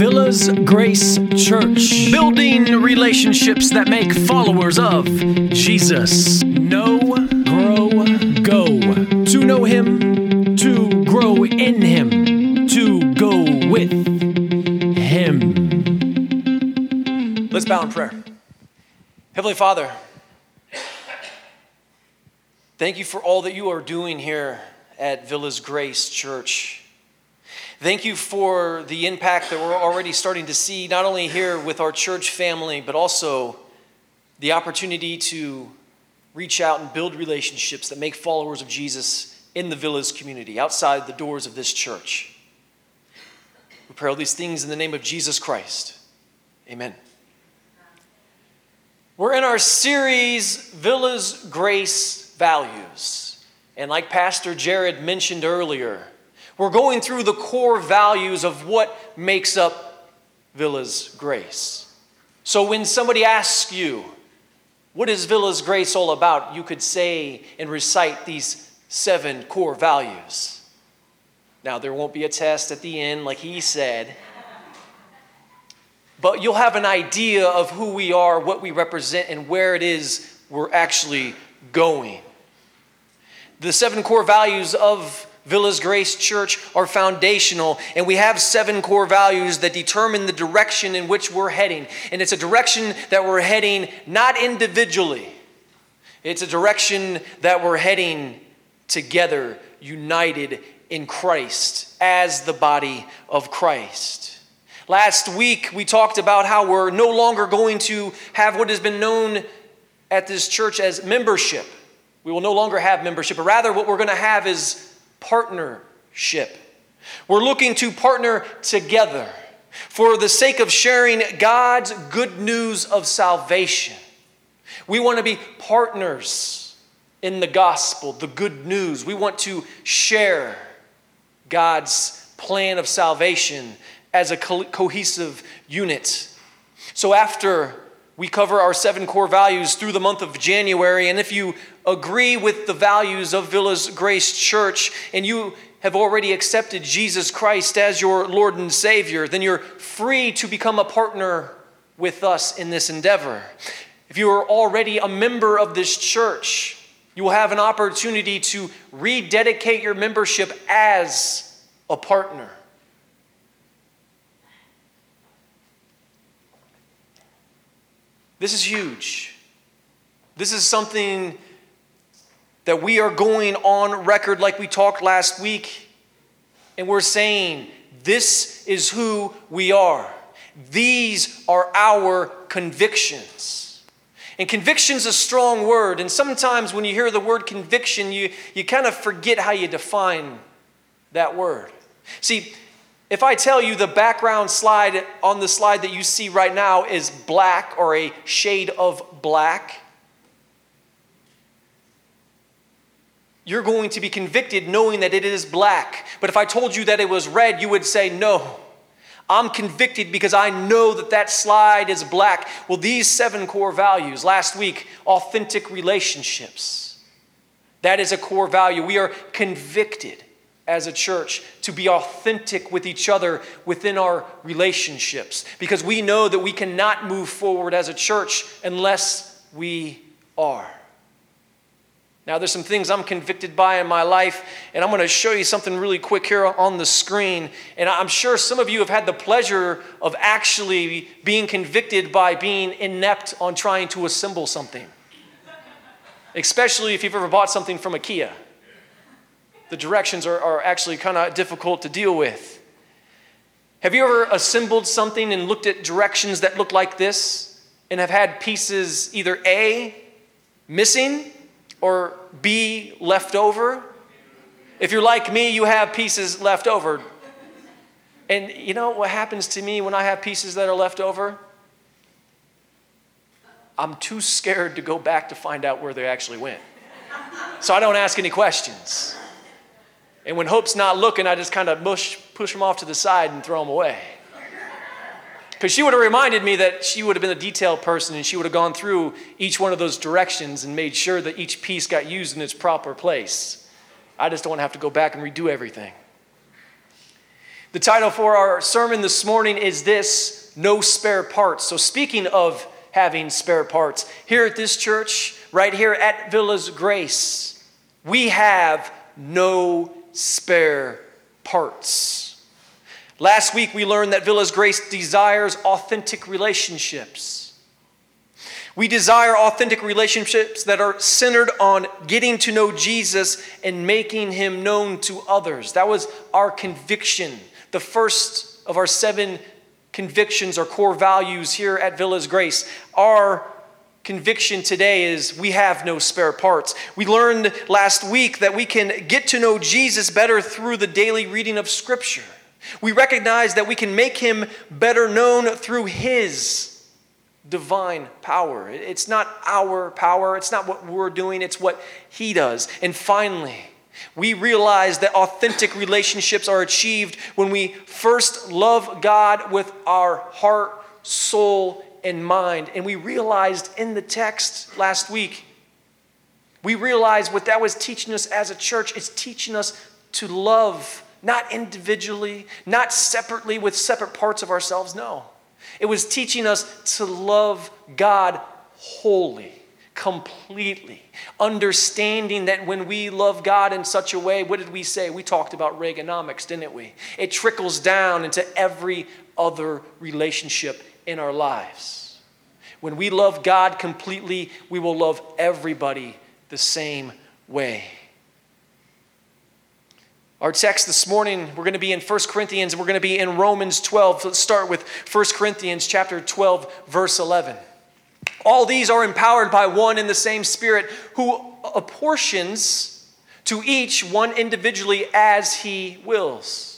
Villas Grace Church. Building relationships that make followers of Jesus. Know, grow, go. To know Him, to grow in Him, to go with Him. Let's bow in prayer. Heavenly Father, thank you for all that you are doing here at Villas Grace Church. Thank you for the impact that we're already starting to see, not only here with our church family, but also the opportunity to reach out and build relationships that make followers of Jesus in the Villas community, outside the doors of this church. We pray all these things in the name of Jesus Christ. Amen. We're in our series, Villas Grace Values. And like Pastor Jared mentioned earlier, we're going through the core values of what makes up Villas Grace. So when somebody asks you, what is Villas Grace all about? You could say and recite these seven core values. Now, there won't be a test at the end, like he said, but you'll have an idea of who we are, what we represent, and where it is we're actually going. The seven core values of Villas Grace Church are foundational, and we have seven core values that determine the direction in which we're heading. And it's a direction that we're heading not individually, it's a direction that we're heading together, united in Christ as the body of Christ. Last week, we talked about how we're no longer going to have what has been known at this church as membership. We will no longer have membership, but rather, what we're going to have is partnership. We're looking to partner together for the sake of sharing God's good news of salvation. We want to be partners in the gospel, the good news. We want to share God's plan of salvation as a co- cohesive unit. So, after we cover our seven core values through the month of January, and if you agree with the values of Villas Grace Church and you have already accepted Jesus Christ as your Lord and Savior, then you're free to become a partner with us in this endeavor. If you are already a member of this church, you will have an opportunity to rededicate your membership as a partner. This is huge. This is something that we are going on record like we talked last week, and we're saying, This is who we are. These are our convictions. And conviction's a strong word, and sometimes when you hear the word conviction, you, you kind of forget how you define that word. See, if I tell you the background slide on the slide that you see right now is black or a shade of black, you're going to be convicted knowing that it is black. But if I told you that it was red, you would say, No, I'm convicted because I know that that slide is black. Well, these seven core values, last week, authentic relationships, that is a core value. We are convicted as a church to be authentic with each other within our relationships because we know that we cannot move forward as a church unless we are. Now, there's some things I'm convicted by in my life, and I'm going to show you something really quick here on the screen. And I'm sure some of you have had the pleasure of actually being convicted by being inept on trying to assemble something, especially if you've ever bought something from IKEA. The directions are, are actually kind of difficult to deal with. Have you ever assembled something and looked at directions that look like this and have had pieces either A, missing, or B, left over. If you're like me, you have pieces left over. And you know what happens to me when I have pieces that are left over? I'm too scared to go back to find out where they actually went. So I don't ask any questions. And when Hope's not looking, I just kind of push, push them off to the side and throw them away. Because she would have reminded me that she would have been a detailed person and she would have gone through each one of those directions and made sure that each piece got used in its proper place. I just don't want to have to go back and redo everything. The title for our sermon this morning is this No Spare Parts. So, speaking of having spare parts, here at this church, right here at Villas Grace, we have no spare parts. Last week, we learned that Villas Grace desires authentic relationships. We desire authentic relationships that are centered on getting to know Jesus and making him known to others. That was our conviction the first of our seven convictions or core values here at Villas Grace. Our conviction today is we have no spare parts. We learned last week that we can get to know Jesus better through the daily reading of Scripture. We recognize that we can make him better known through his divine power. It's not our power, it's not what we're doing, it's what he does. And finally, we realize that authentic relationships are achieved when we first love God with our heart, soul, and mind. And we realized in the text last week, we realized what that was teaching us as a church. It's teaching us to love, not individually, not separately with separate parts of ourselves. No. It was teaching us to love God wholly completely. Understanding that when we love God in such a way, what did we say? We talked about Reaganomics, didn't we? It trickles down into every other relationship in our lives. When we love God completely, we will love everybody the same way. Our text this morning, we're going to be in 1 Corinthians, we're going to be in Romans 12. Let's start with 1 Corinthians chapter 12, verse 11. All these are empowered by one and the same Spirit who apportions to each one individually as he wills.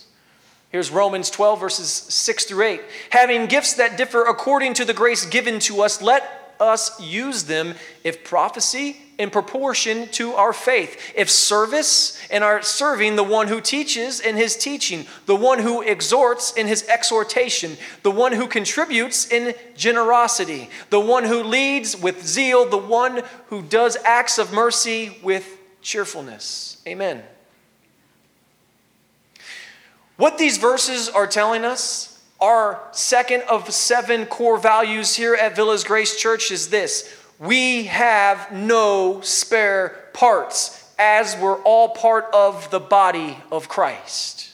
Here's Romans 12, verses 6 through 8. Having gifts that differ according to the grace given to us, let us use them if prophecy in proportion to our faith, if service in our serving the one who teaches in his teaching, the one who exhorts in his exhortation, the one who contributes in generosity, the one who leads with zeal, the one who does acts of mercy with cheerfulness. Amen. What these verses are telling us our second of seven core values here at Villas Grace Church is this we have no spare parts as we're all part of the body of Christ.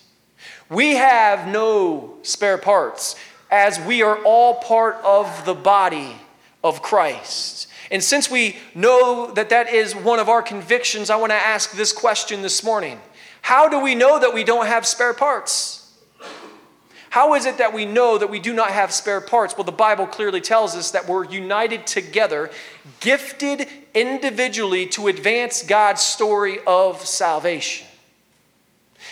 We have no spare parts as we are all part of the body of Christ. And since we know that that is one of our convictions, I want to ask this question this morning How do we know that we don't have spare parts? How is it that we know that we do not have spare parts? Well, the Bible clearly tells us that we're united together, gifted individually to advance God's story of salvation.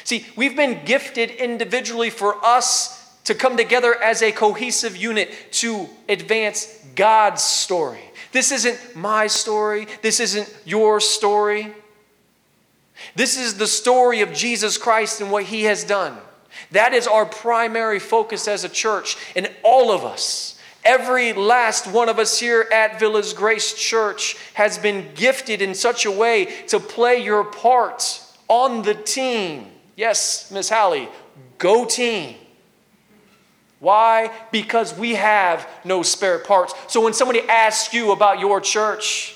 See, we've been gifted individually for us to come together as a cohesive unit to advance God's story. This isn't my story, this isn't your story. This is the story of Jesus Christ and what he has done. That is our primary focus as a church. And all of us, every last one of us here at Villas Grace Church, has been gifted in such a way to play your part on the team. Yes, Miss Hallie, go team. Why? Because we have no spare parts. So when somebody asks you about your church,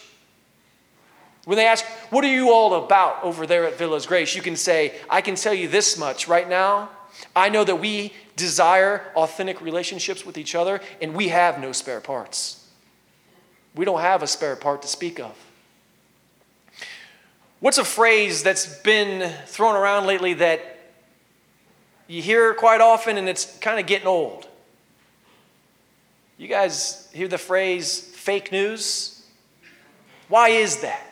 when they ask, What are you all about over there at Villas Grace? you can say, I can tell you this much right now. I know that we desire authentic relationships with each other, and we have no spare parts. We don't have a spare part to speak of. What's a phrase that's been thrown around lately that you hear quite often and it's kind of getting old? You guys hear the phrase fake news? Why is that?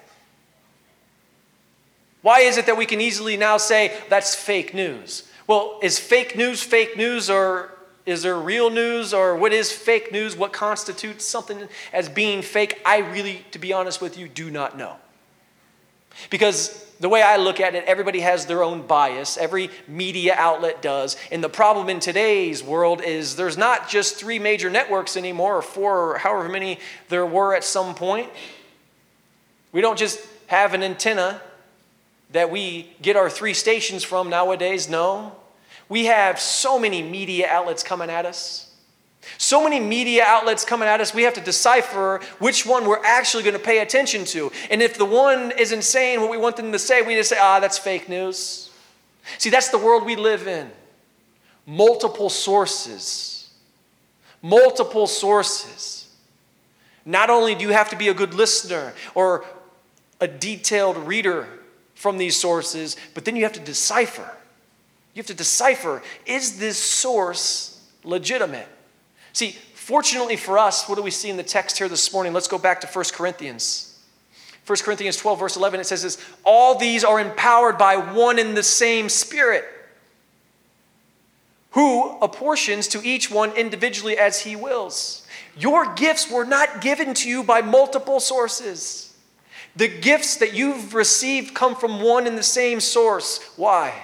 Why is it that we can easily now say that's fake news? Well, is fake news fake news or is there real news or what is fake news? What constitutes something as being fake? I really, to be honest with you, do not know. Because the way I look at it, everybody has their own bias. Every media outlet does. And the problem in today's world is there's not just three major networks anymore, or four, or however many there were at some point. We don't just have an antenna that we get our three stations from nowadays. No. We have so many media outlets coming at us. So many media outlets coming at us, we have to decipher which one we're actually going to pay attention to. And if the one isn't saying what we want them to say, we just say, ah, that's fake news. See, that's the world we live in. Multiple sources. Multiple sources. Not only do you have to be a good listener or a detailed reader from these sources, but then you have to decipher. You have to decipher is this source legitimate? See, fortunately for us, what do we see in the text here this morning? Let's go back to 1 Corinthians. 1 Corinthians 12, verse 11, it says this All these are empowered by one and the same Spirit, who apportions to each one individually as he wills. Your gifts were not given to you by multiple sources. The gifts that you've received come from one and the same source. Why?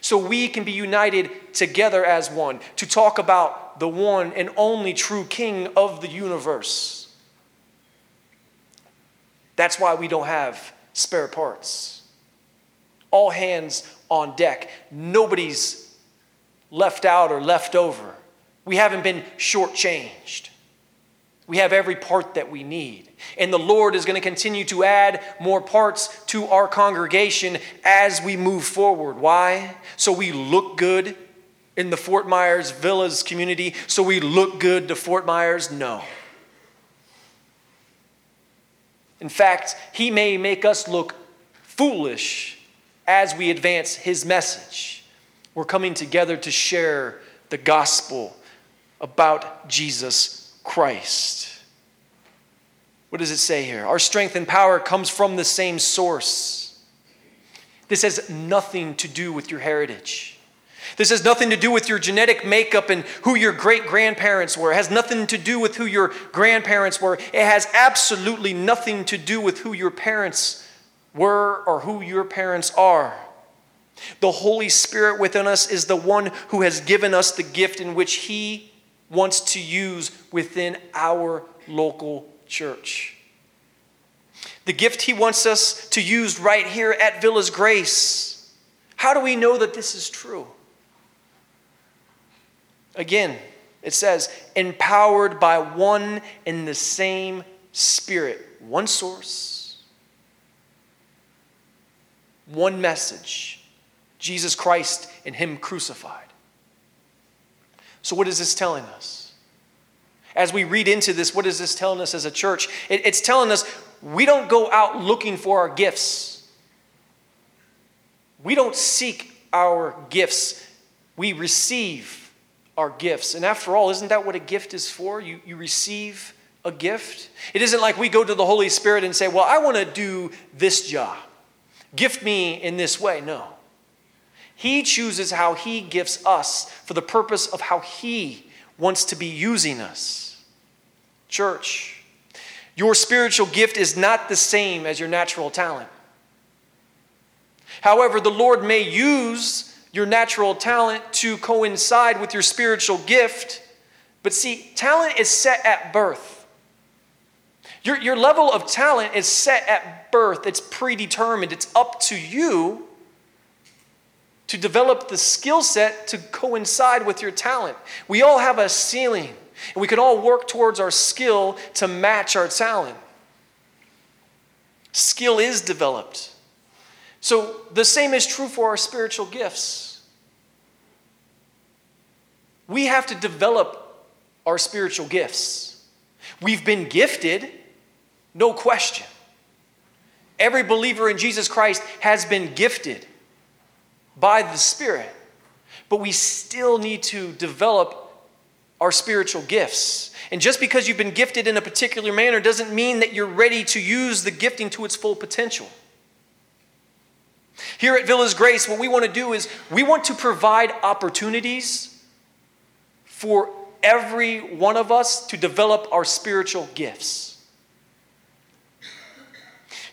So we can be united together as one to talk about the one and only true King of the universe. That's why we don't have spare parts. All hands on deck. Nobody's left out or left over. We haven't been shortchanged. We have every part that we need. And the Lord is going to continue to add more parts to our congregation as we move forward. Why? So we look good in the Fort Myers Villas community, so we look good to Fort Myers? No. In fact, he may make us look foolish as we advance his message. We're coming together to share the gospel about Jesus Christ. What does it say here? Our strength and power comes from the same source. This has nothing to do with your heritage. This has nothing to do with your genetic makeup and who your great grandparents were. It has nothing to do with who your grandparents were. It has absolutely nothing to do with who your parents were or who your parents are. The Holy Spirit within us is the one who has given us the gift in which He wants to use within our local church. The gift He wants us to use right here at Villas Grace. How do we know that this is true? Again, it says, empowered by one and the same Spirit, one source, one message Jesus Christ and Him crucified. So, what is this telling us? As we read into this, what is this telling us as a church? It, it's telling us we don't go out looking for our gifts. We don't seek our gifts. We receive our gifts. And after all, isn't that what a gift is for? You, you receive a gift. It isn't like we go to the Holy Spirit and say, Well, I want to do this job. Gift me in this way. No. He chooses how He gifts us for the purpose of how He wants to be using us. Church, your spiritual gift is not the same as your natural talent. However, the Lord may use your natural talent to coincide with your spiritual gift. But see, talent is set at birth. Your, your level of talent is set at birth, it's predetermined. It's up to you to develop the skill set to coincide with your talent. We all have a ceiling, and we can all work towards our skill to match our talent. Skill is developed. So the same is true for our spiritual gifts. We have to develop our spiritual gifts. We've been gifted, no question. Every believer in Jesus Christ has been gifted by the Spirit, but we still need to develop our spiritual gifts. And just because you've been gifted in a particular manner doesn't mean that you're ready to use the gifting to its full potential. Here at Villas Grace, what we want to do is we want to provide opportunities for every one of us to develop our spiritual gifts.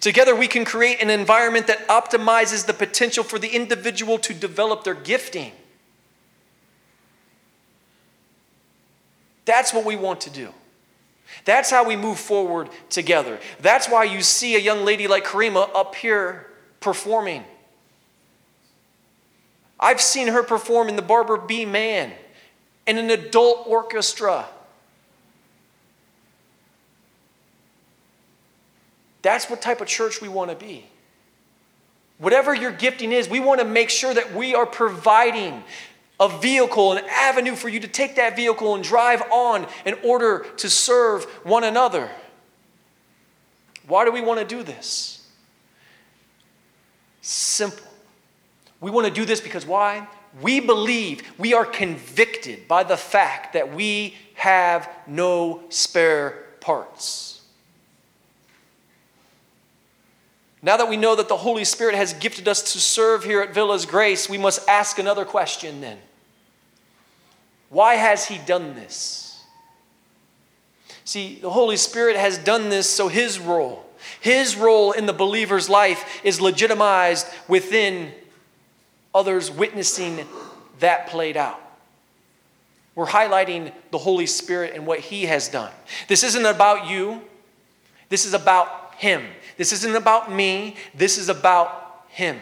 Together, we can create an environment that optimizes the potential for the individual to develop their gifting. That's what we want to do. That's how we move forward together. That's why you see a young lady like Karima up here performing. I've seen her perform in the Barbara B. Mann in an adult orchestra. That's what type of church we want to be. Whatever your gifting is, we want to make sure that we are providing a vehicle, an avenue for you to take that vehicle and drive on in order to serve one another. Why do we want to do this? Simple. We want to do this because why? We believe, we are convicted by the fact that we have no spare parts. Now that we know that the Holy Spirit has gifted us to serve here at Villas Grace, we must ask another question then. Why has He done this? See, the Holy Spirit has done this so His role, His role in the believer's life is legitimized within others witnessing that played out. We're highlighting the Holy Spirit and what He has done. This isn't about you, this is about Him. This isn't about me, this is about Him.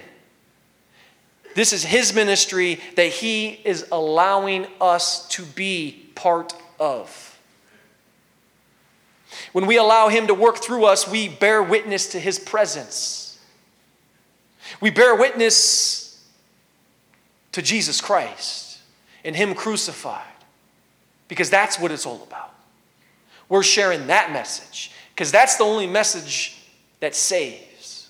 This is His ministry that He is allowing us to be part of. When we allow Him to work through us, we bear witness to His presence. We bear witness to Jesus Christ and Him crucified because that's what it's all about. We're sharing that message because that's the only message that saves.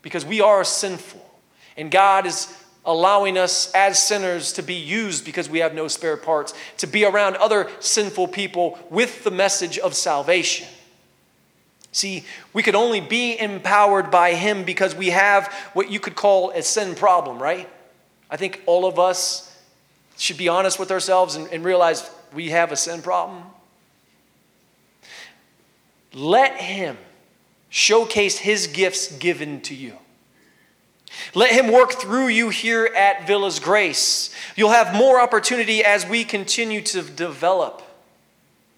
Because we are sinful, and God is allowing us as sinners to be used because we have no spare parts, to be around other sinful people with the message of salvation. See, we could only be empowered by Him because we have what you could call a sin problem, right? I think all of us should be honest with ourselves and, and realize we have a sin problem. Let Him showcase his gifts given to you. Let him work through you here at Villas Grace. You'll have more opportunity as we continue to develop.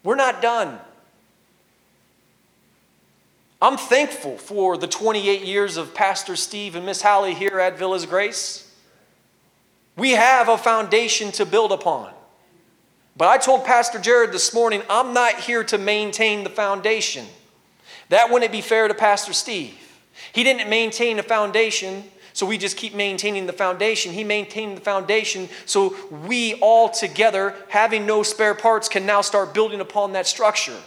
We're not done. I'm thankful for the 28 years of Pastor Steve and Miss Hallie here at Villas Grace. We have a foundation to build upon. But I told Pastor Jared this morning, I'm not here to maintain the foundation. That wouldn't be fair to Pastor Steve. He didn't maintain a foundation, so we just keep maintaining the foundation. He maintained the foundation, so we all together, having no spare parts, can now start building upon that structure.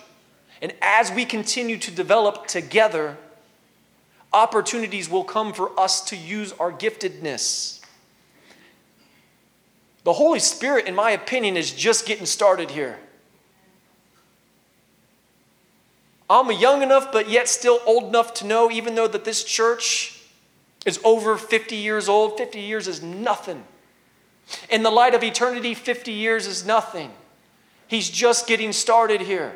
And as we continue to develop together, opportunities will come for us to use our giftedness. The Holy Spirit, in my opinion, is just getting started here. I'm young enough, but yet still old enough to know, even though that this church is over 50 years old, 50 years is nothing. In the light of eternity, 50 years is nothing. He's just getting started here.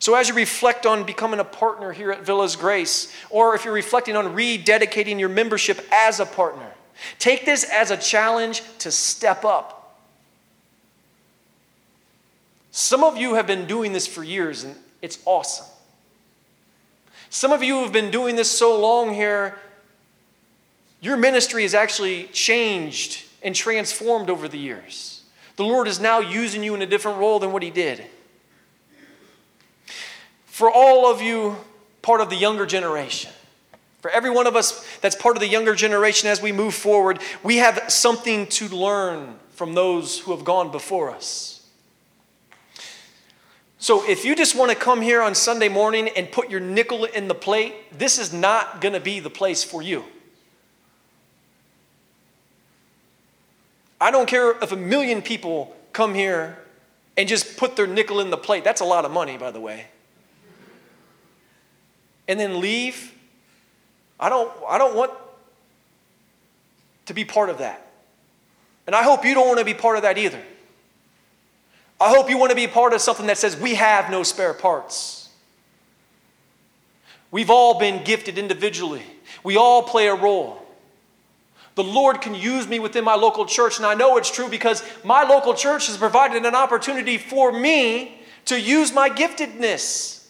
So, as you reflect on becoming a partner here at Villas Grace, or if you're reflecting on rededicating your membership as a partner, take this as a challenge to step up some of you have been doing this for years, and it's awesome. Some of you have been doing this so long here, your ministry has actually changed and transformed over the years. The Lord is now using you in a different role than what He did. For all of you, part of the younger generation, for every one of us that's part of the younger generation as we move forward, we have something to learn from those who have gone before us. So if you just want to come here on Sunday morning and put your nickel in the plate, this is not going to be the place for you. I don't care if a million people come here and just put their nickel in the plate. That's a lot of money, by the way. And then leave. I don't, I don't want to be part of that. And I hope you don't want to be part of that either. I hope you want to be part of something that says we have no spare parts. We've all been gifted individually, we all play a role. The Lord can use me within my local church, and I know it's true because my local church has provided an opportunity for me to use my giftedness.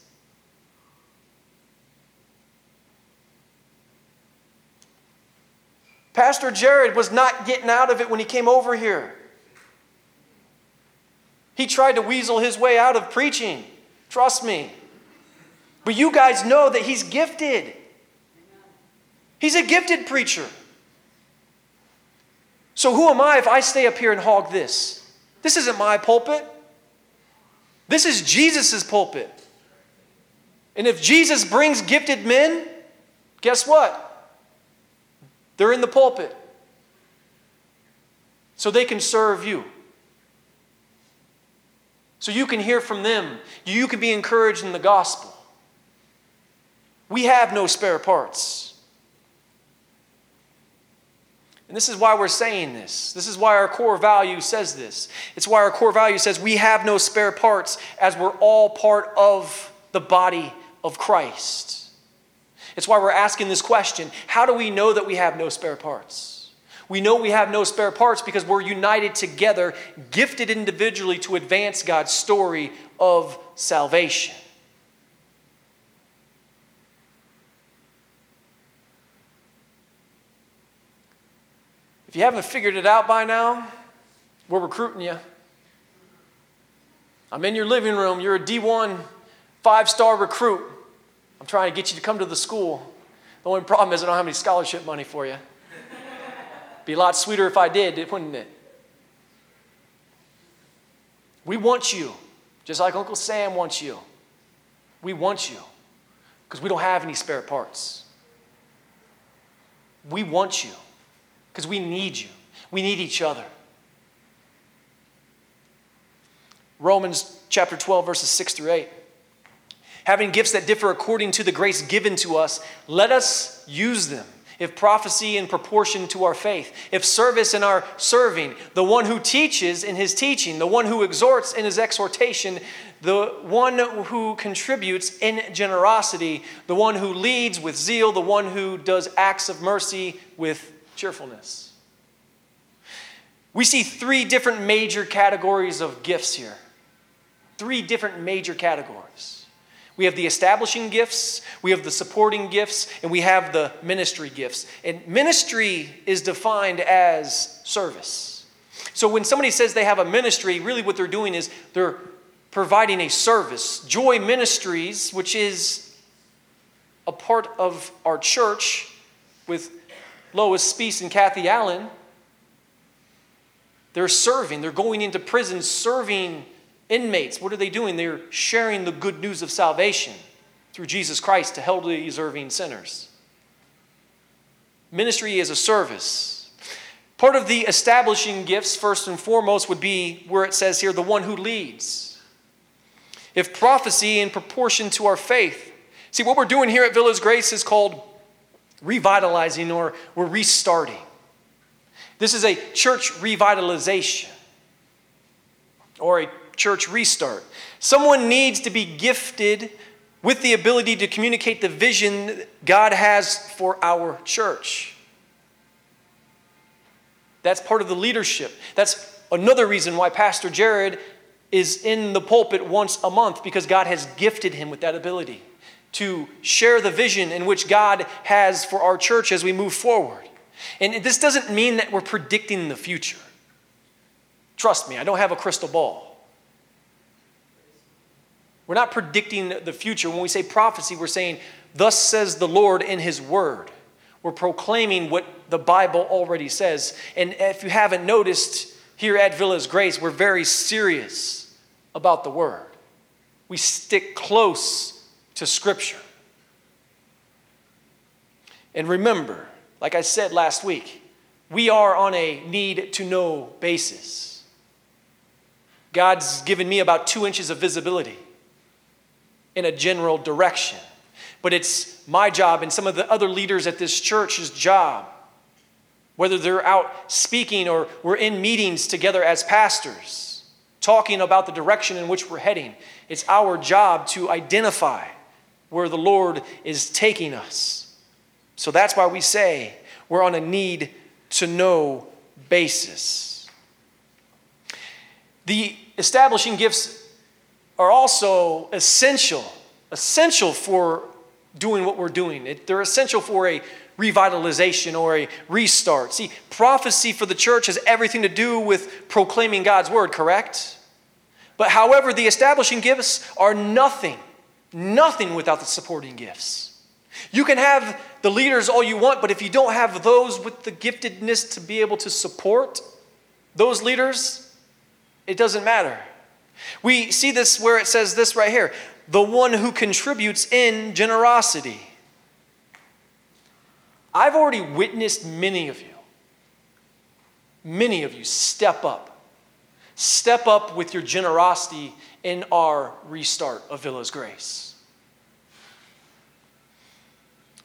Pastor Jared was not getting out of it when he came over here. He tried to weasel his way out of preaching. Trust me. But you guys know that he's gifted. He's a gifted preacher. So who am I if I stay up here and hog this? This isn't my pulpit. This is Jesus' pulpit. And if Jesus brings gifted men, guess what? They're in the pulpit. So they can serve you. So you can hear from them. You can be encouraged in the gospel. We have no spare parts. And this is why we're saying this. This is why our core value says this. It's why our core value says we have no spare parts as we're all part of the body of Christ. It's why we're asking this question How do we know that we have no spare parts? We know we have no spare parts because we're united together, gifted individually to advance God's story of salvation. If you haven't figured it out by now, we're recruiting you. I'm in your living room. You're a D1 five star recruit. I'm trying to get you to come to the school. The only problem is I don't have any scholarship money for you. Be a lot sweeter if I did, wouldn't it? We want you, just like Uncle Sam wants you. We want you because we don't have any spare parts. We want you because we need you. We need each other. Romans chapter 12, verses 6 through 8. Having gifts that differ according to the grace given to us, let us use them. If prophecy in proportion to our faith, if service in our serving, the one who teaches in his teaching, the one who exhorts in his exhortation, the one who contributes in generosity, the one who leads with zeal, the one who does acts of mercy with cheerfulness. We see three different major categories of gifts here. Three different major categories. We have the establishing gifts, we have the supporting gifts, and we have the ministry gifts. And ministry is defined as service. So when somebody says they have a ministry, really what they're doing is they're providing a service. Joy Ministries, which is a part of our church with Lois Spees and Kathy Allen, they're serving. They're going into prison serving inmates. What are they doing? They're sharing the good news of salvation through Jesus Christ to hell deserving sinners. Ministry is a service. Part of the establishing gifts, first and foremost, would be where it says here, the one who leads. If prophecy in proportion to our faith. See, what we're doing here at Villas Grace is called revitalizing or we're restarting. This is a church revitalization or a church restart. Someone needs to be gifted with the ability to communicate the vision God has for our church. That's part of the leadership. That's another reason why Pastor Jared is in the pulpit once a month because God has gifted him with that ability to share the vision in which God has for our church as we move forward. And this doesn't mean that we're predicting the future. Trust me, I don't have a crystal ball. We're not predicting the future. When we say prophecy, we're saying, Thus says the Lord in His Word. We're proclaiming what the Bible already says. And if you haven't noticed, here at Villas Grace, we're very serious about the Word. We stick close to Scripture. And remember, like I said last week, we are on a need to know basis. God's given me about two inches of visibility in a general direction. But it's my job and some of the other leaders at this church's job, whether they're out speaking or we're in meetings together as pastors, talking about the direction in which we're heading. It's our job to identify where the Lord is taking us. So that's why we say we're on a need to know basis. The establishing gifts are also essential, essential for doing what we're doing. It, they're essential for a revitalization or a restart. See, prophecy for the church has everything to do with proclaiming God's word, correct? But however, the establishing gifts are nothing, nothing without the supporting gifts. You can have the leaders all you want, but if you don't have those with the giftedness to be able to support those leaders, it doesn't matter. We see this where it says this right here the one who contributes in generosity. I've already witnessed many of you, many of you step up. Step up with your generosity in our restart of Villas Grace.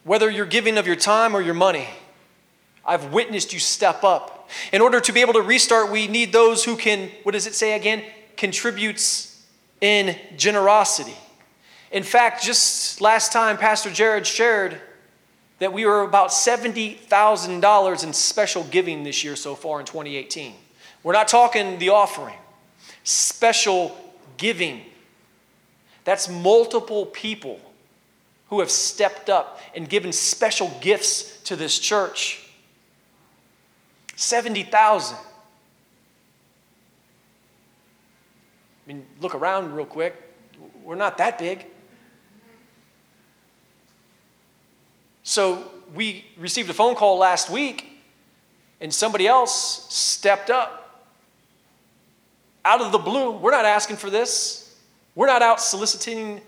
Whether you're giving of your time or your money, I've witnessed you step up. In order to be able to restart, we need those who can, what does it say again? Contributes in generosity. In fact, just last time, Pastor Jared shared that we were about $70,000 in special giving this year so far in 2018. We're not talking the offering, special giving. That's multiple people who have stepped up and given special gifts to this church. 70,000. I mean, look around real quick. We're not that big. So we received a phone call last week, and somebody else stepped up out of the blue. We're not asking for this, we're not out soliciting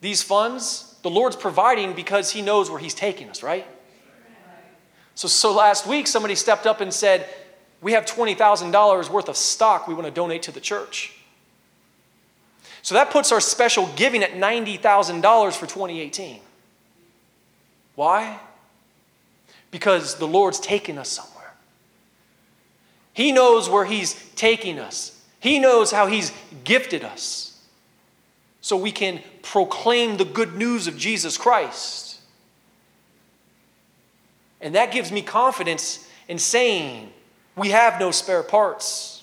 these funds. The Lord's providing because He knows where He's taking us, right? So, so last week, somebody stepped up and said, We have $20,000 worth of stock we want to donate to the church. So that puts our special giving at $90,000 for 2018. Why? Because the Lord's taking us somewhere. He knows where He's taking us, He knows how He's gifted us. So we can proclaim the good news of Jesus Christ. And that gives me confidence in saying we have no spare parts.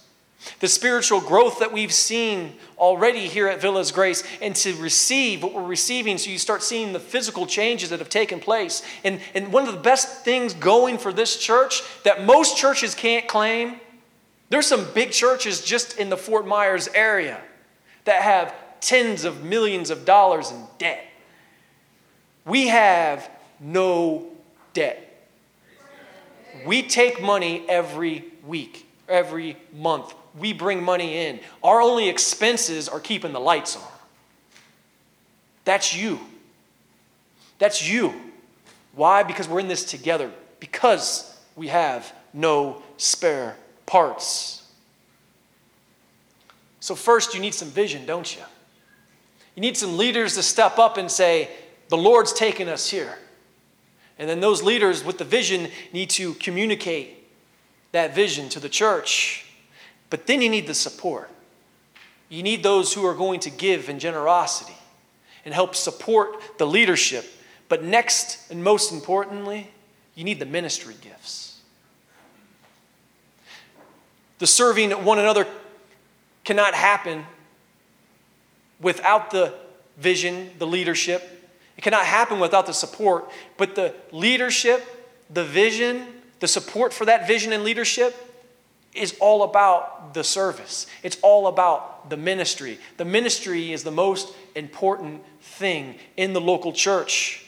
The spiritual growth that we've seen already here at Villas Grace, and to receive what we're receiving, so you start seeing the physical changes that have taken place. And, and one of the best things going for this church that most churches can't claim there's some big churches just in the Fort Myers area that have tens of millions of dollars in debt. We have no debt. We take money every week, every month we bring money in. Our only expenses are keeping the lights on. That's you. That's you. Why? Because we're in this together. Because we have no spare parts. So, first, you need some vision, don't you? You need some leaders to step up and say, The Lord's taken us here. And then those leaders with the vision need to communicate that vision to the church. But then you need the support. You need those who are going to give in generosity and help support the leadership. But next, and most importantly, you need the ministry gifts. The serving one another cannot happen without the vision, the leadership. It cannot happen without the support. But the leadership, the vision, the support for that vision and leadership is all about the service. It's all about the ministry. The ministry is the most important thing in the local church.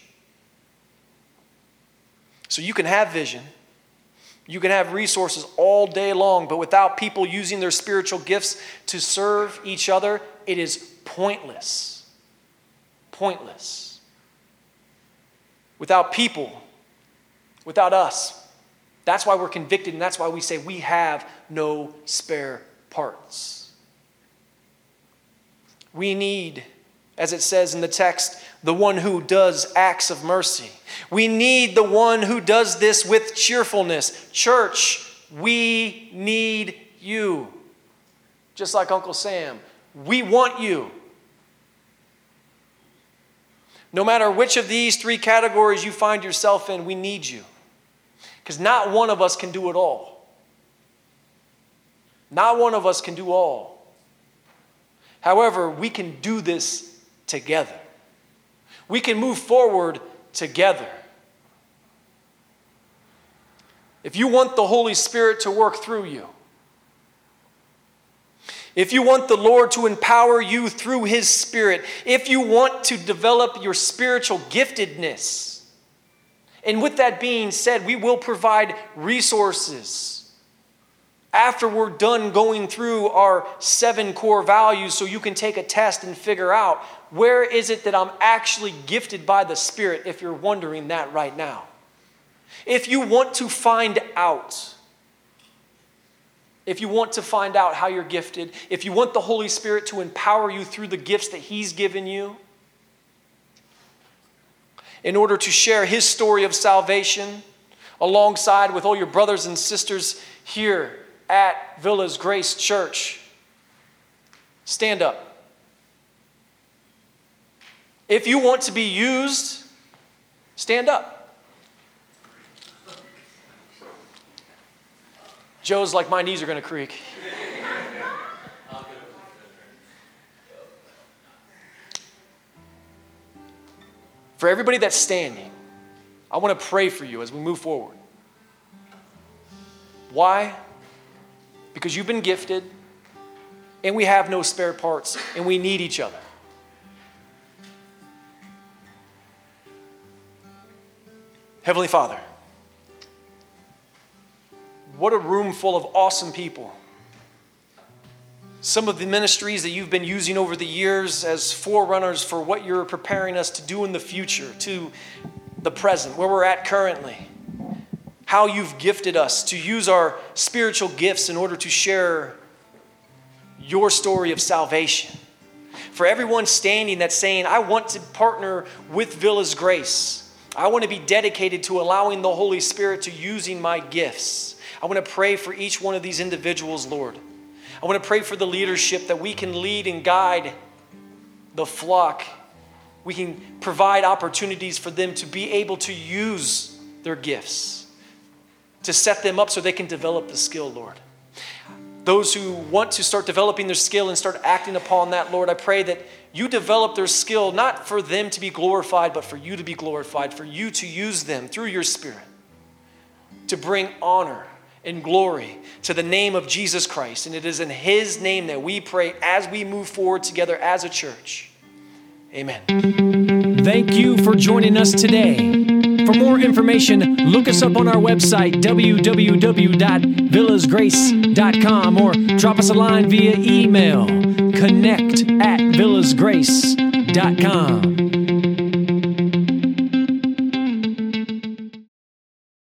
So you can have vision, you can have resources all day long, but without people using their spiritual gifts to serve each other, it is pointless. Pointless. Without people, without us, that's why we're convicted, and that's why we say we have no spare parts. We need, as it says in the text, the one who does acts of mercy. We need the one who does this with cheerfulness. Church, we need you. Just like Uncle Sam, we want you. No matter which of these three categories you find yourself in, we need you. Because not one of us can do it all. Not one of us can do all. However, we can do this together. We can move forward together. if you want the Holy Spirit to work through you, if you want the Lord to empower you through His Spirit, if you want to develop your spiritual giftedness, and with that being said, we will provide resources after we're done going through our seven core values so you can take a test and figure out where is it that I'm actually gifted by the Spirit if you're wondering that right now. If you want to find out, if you want to find out how you're gifted, if you want the Holy Spirit to empower you through the gifts that He's given you, in order to share His story of salvation alongside with all your brothers and sisters here at Villas Grace Church, stand up. If you want to be used, stand up. Joe's like, my knees are going to creak. For everybody that's standing, I want to pray for you as we move forward. Why? Because you've been gifted and we have no spare parts and we need each other. Heavenly Father, what a room full of awesome people. Some of the ministries that you've been using over the years as forerunners for what you're preparing us to do in the future, to the present, where we're at currently. How you've gifted us to use our spiritual gifts in order to share your story of salvation. For everyone standing that's saying, I want to partner with Villas Grace. I want to be dedicated to allowing the Holy Spirit to using my gifts. I want to pray for each one of these individuals, Lord. I want to pray for the leadership that we can lead and guide the flock. We can provide opportunities for them to be able to use their gifts, to set them up so they can develop the skill, Lord. Those who want to start developing their skill and start acting upon that, Lord, I pray that you develop their skill not for them to be glorified, but for you to be glorified, for you to use them through your Spirit to bring honor and glory to the name of Jesus Christ. And it is in His name that we pray as we move forward together as a church. Amen. Thank you for joining us today. For more information, look us up on our website, www.villasgrace.com, or drop us a line via email, connect at villasgrace.com.